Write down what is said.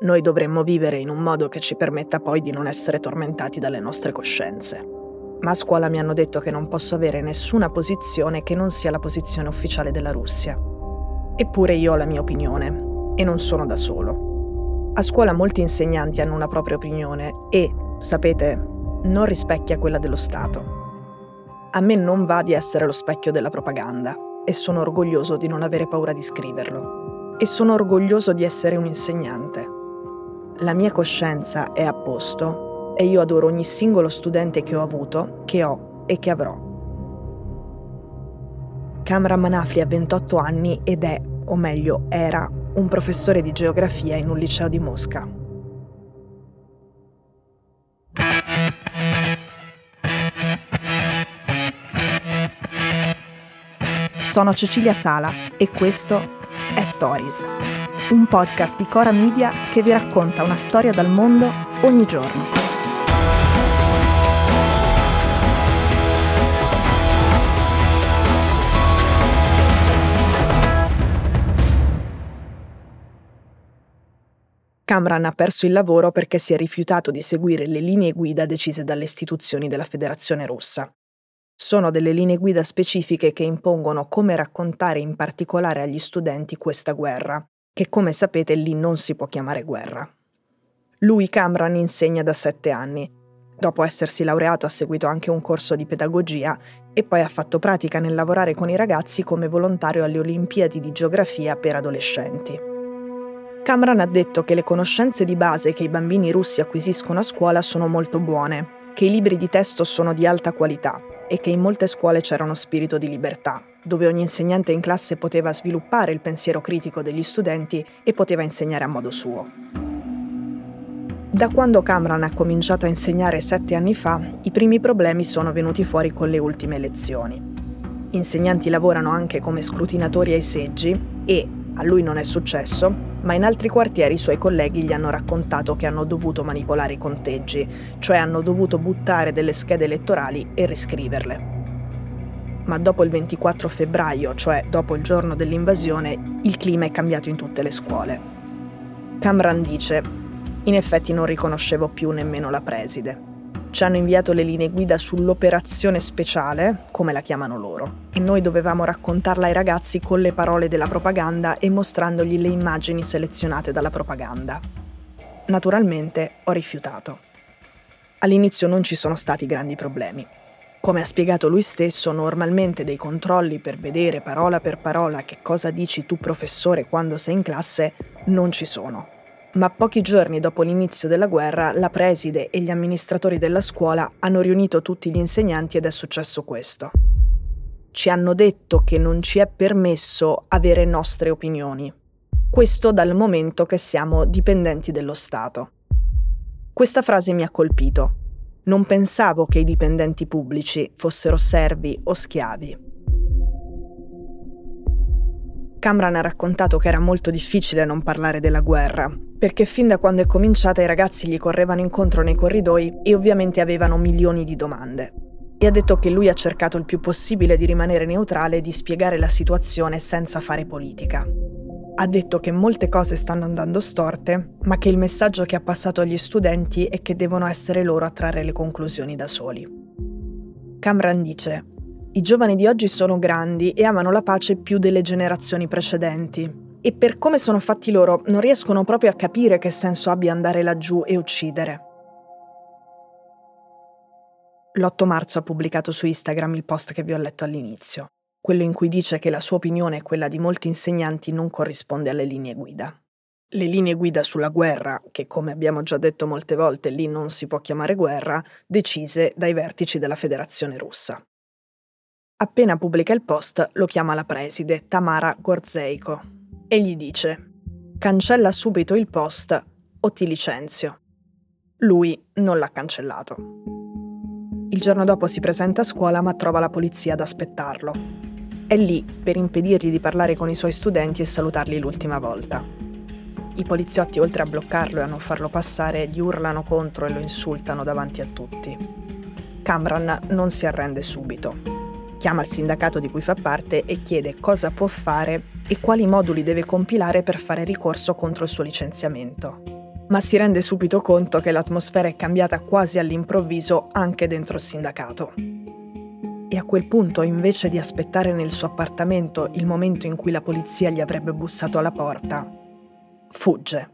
noi dovremmo vivere in un modo che ci permetta poi di non essere tormentati dalle nostre coscienze. Ma a scuola mi hanno detto che non posso avere nessuna posizione che non sia la posizione ufficiale della Russia. Eppure io ho la mia opinione, e non sono da solo. A scuola molti insegnanti hanno una propria opinione e, sapete, non rispecchia quella dello Stato. A me non va di essere lo specchio della propaganda e sono orgoglioso di non avere paura di scriverlo. E sono orgoglioso di essere un insegnante. La mia coscienza è a posto e io adoro ogni singolo studente che ho avuto, che ho e che avrò. Camera Manafli ha 28 anni ed è, o meglio era, un professore di geografia in un liceo di Mosca. Sono Cecilia Sala e questo è Stories, un podcast di Cora Media che vi racconta una storia dal mondo ogni giorno. Camran ha perso il lavoro perché si è rifiutato di seguire le linee guida decise dalle istituzioni della Federazione russa sono delle linee guida specifiche che impongono come raccontare in particolare agli studenti questa guerra, che come sapete lì non si può chiamare guerra. Lui Camran insegna da sette anni. Dopo essersi laureato ha seguito anche un corso di pedagogia e poi ha fatto pratica nel lavorare con i ragazzi come volontario alle Olimpiadi di geografia per adolescenti. Camran ha detto che le conoscenze di base che i bambini russi acquisiscono a scuola sono molto buone, che i libri di testo sono di alta qualità e che in molte scuole c'era uno spirito di libertà, dove ogni insegnante in classe poteva sviluppare il pensiero critico degli studenti e poteva insegnare a modo suo. Da quando Camran ha cominciato a insegnare sette anni fa, i primi problemi sono venuti fuori con le ultime lezioni. Insegnanti lavorano anche come scrutinatori ai seggi e, a lui non è successo, ma in altri quartieri i suoi colleghi gli hanno raccontato che hanno dovuto manipolare i conteggi, cioè hanno dovuto buttare delle schede elettorali e riscriverle. Ma dopo il 24 febbraio, cioè dopo il giorno dell'invasione, il clima è cambiato in tutte le scuole. Camran dice, in effetti non riconoscevo più nemmeno la preside ci hanno inviato le linee guida sull'operazione speciale, come la chiamano loro, e noi dovevamo raccontarla ai ragazzi con le parole della propaganda e mostrandogli le immagini selezionate dalla propaganda. Naturalmente ho rifiutato. All'inizio non ci sono stati grandi problemi. Come ha spiegato lui stesso, normalmente dei controlli per vedere parola per parola che cosa dici tu professore quando sei in classe non ci sono ma pochi giorni dopo l'inizio della guerra la preside e gli amministratori della scuola hanno riunito tutti gli insegnanti ed è successo questo. Ci hanno detto che non ci è permesso avere nostre opinioni. Questo dal momento che siamo dipendenti dello Stato. Questa frase mi ha colpito. Non pensavo che i dipendenti pubblici fossero servi o schiavi. Camran ha raccontato che era molto difficile non parlare della guerra, perché fin da quando è cominciata i ragazzi gli correvano incontro nei corridoi e ovviamente avevano milioni di domande. E ha detto che lui ha cercato il più possibile di rimanere neutrale e di spiegare la situazione senza fare politica. Ha detto che molte cose stanno andando storte, ma che il messaggio che ha passato agli studenti è che devono essere loro a trarre le conclusioni da soli. Camran dice, i giovani di oggi sono grandi e amano la pace più delle generazioni precedenti, e per come sono fatti loro non riescono proprio a capire che senso abbia andare laggiù e uccidere. L'8 marzo ha pubblicato su Instagram il post che vi ho letto all'inizio, quello in cui dice che la sua opinione e quella di molti insegnanti non corrisponde alle linee guida. Le linee guida sulla guerra, che come abbiamo già detto molte volte lì non si può chiamare guerra, decise dai vertici della Federazione russa. Appena pubblica il post lo chiama la preside Tamara Gorzeiko, e gli dice cancella subito il post o ti licenzio. Lui non l'ha cancellato. Il giorno dopo si presenta a scuola ma trova la polizia ad aspettarlo. È lì per impedirgli di parlare con i suoi studenti e salutarli l'ultima volta. I poliziotti, oltre a bloccarlo e a non farlo passare, gli urlano contro e lo insultano davanti a tutti. Camran non si arrende subito chiama il sindacato di cui fa parte e chiede cosa può fare e quali moduli deve compilare per fare ricorso contro il suo licenziamento. ma si rende subito conto che l'atmosfera è cambiata quasi all'improvviso anche dentro il sindacato. E a quel punto, invece di aspettare nel suo appartamento il momento in cui la polizia gli avrebbe bussato alla porta, fugge.